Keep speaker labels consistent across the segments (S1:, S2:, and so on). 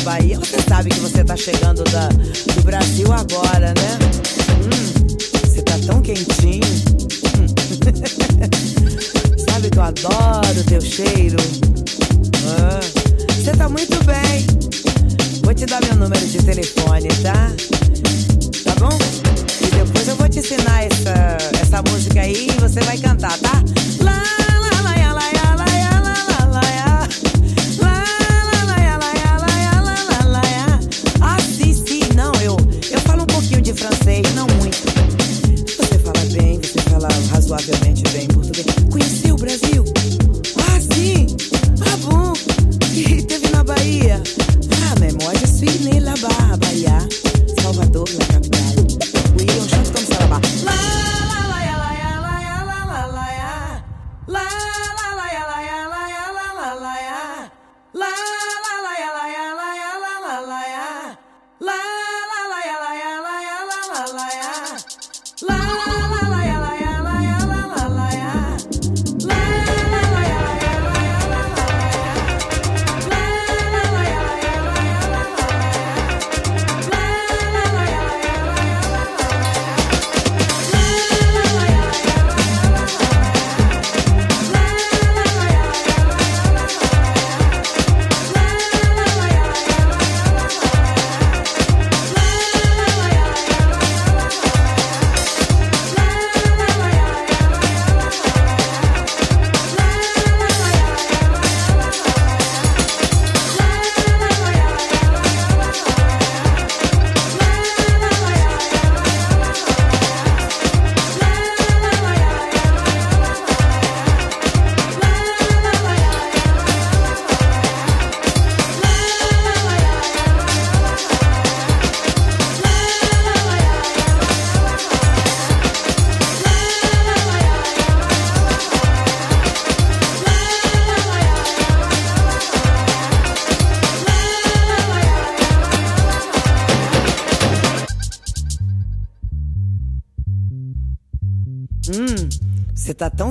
S1: Bahia, você sabe que você tá chegando da, do Brasil agora, né? Hum, você tá tão quentinho. Hum. sabe que eu adoro teu cheiro. Ah, você tá muito bem. Vou te dar meu número de telefone, tá? Tá bom? E depois eu vou te ensinar essa, essa música aí e você vai cantar, tá? Lá suavemente.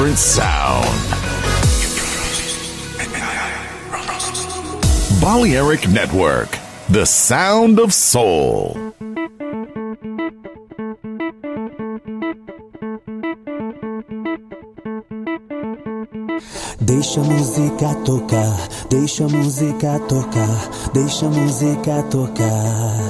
S2: Different sound. Balearic Network, The Sound of Soul.
S3: Deixa a música tocar, deixa a música tocar, deixa a música tocar.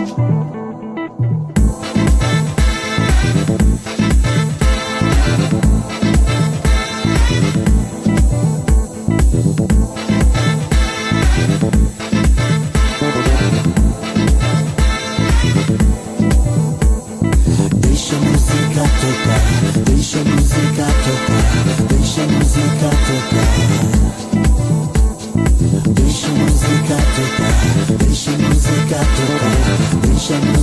S3: Sessions.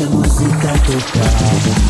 S3: deixa a música é tocar.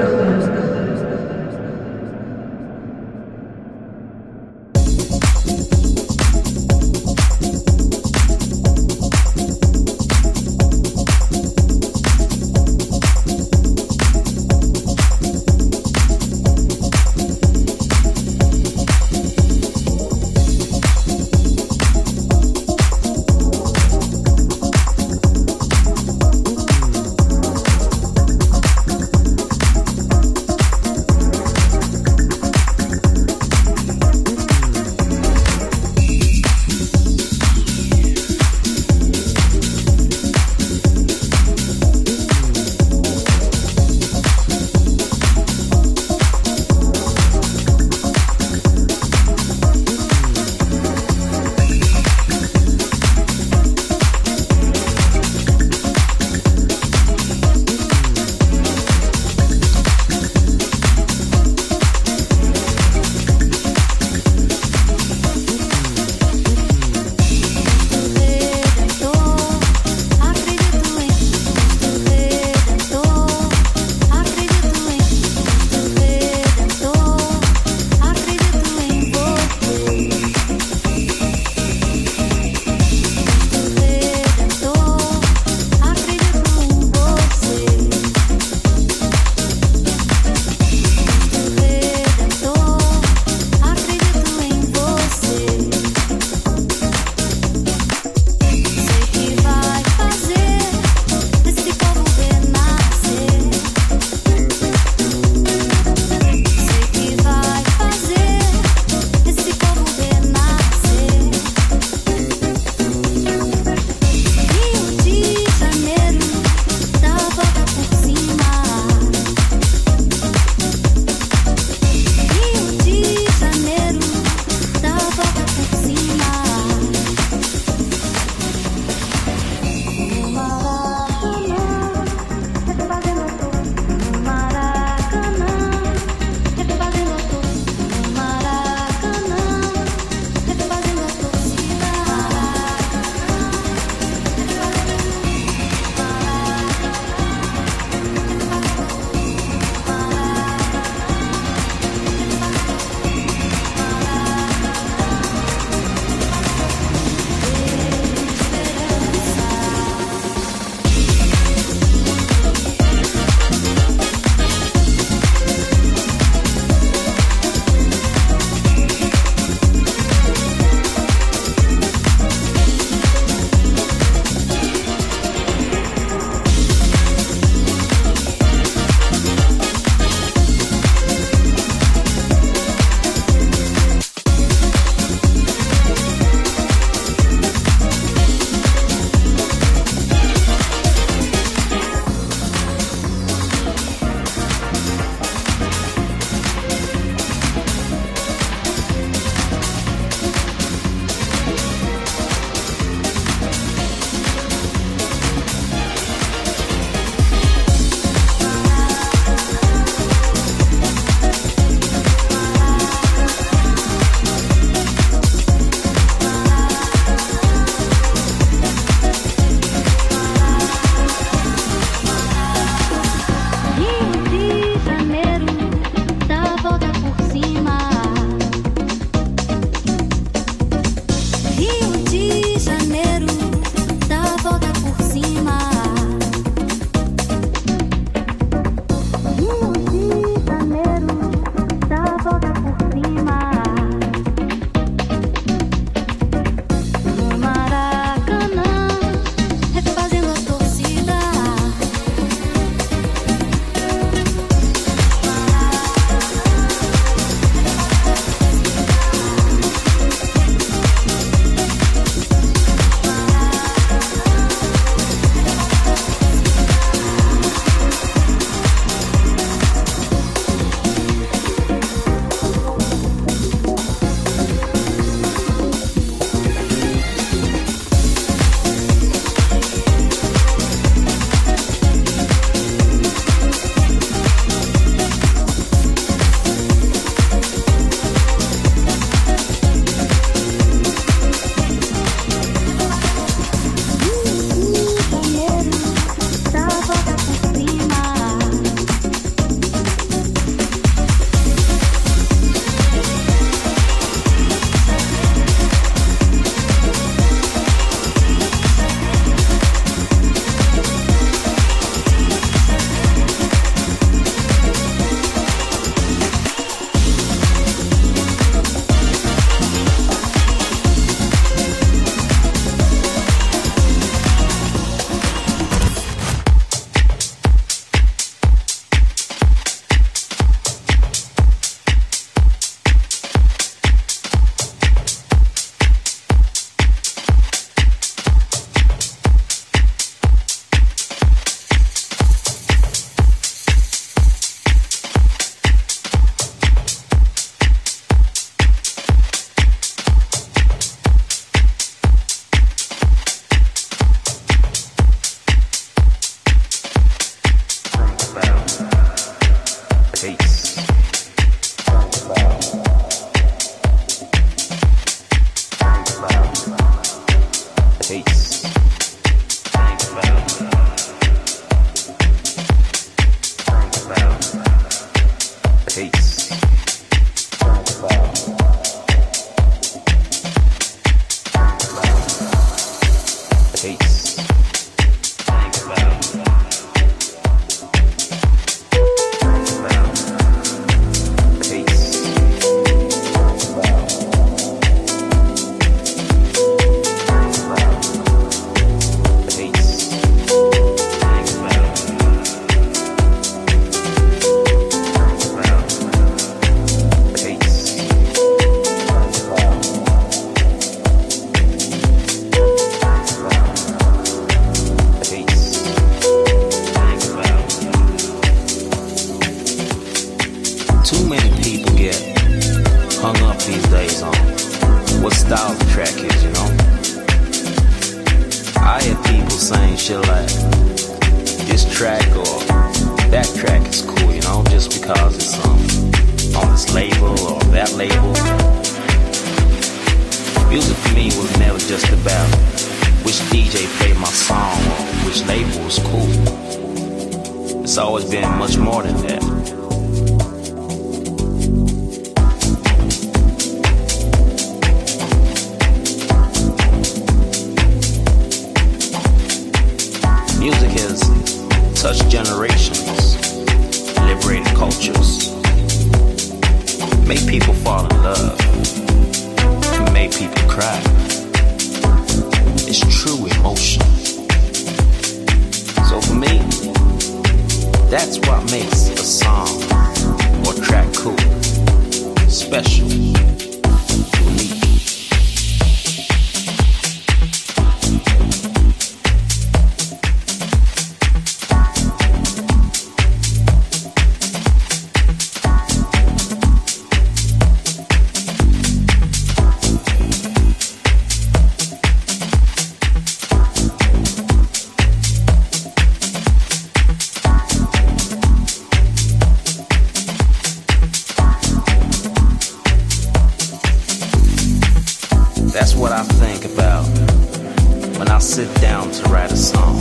S4: sit down to write a song.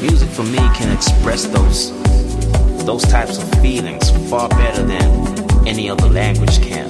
S4: Music for me can express those those types of feelings far better than any other language can.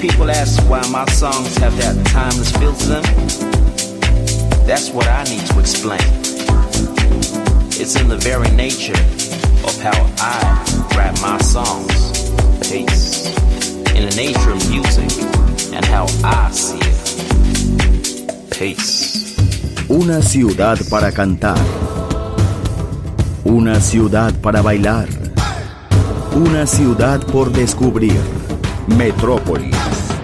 S4: people ask why my songs have that timeless feel to them, that's what I need to explain. It's in the very nature of how I write my songs. Pace in the nature of music and how I see it. Pace.
S5: Una ciudad para cantar. Una ciudad para bailar. Una ciudad por descubrir Metrópolis.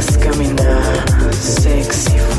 S6: Ask him in the sexy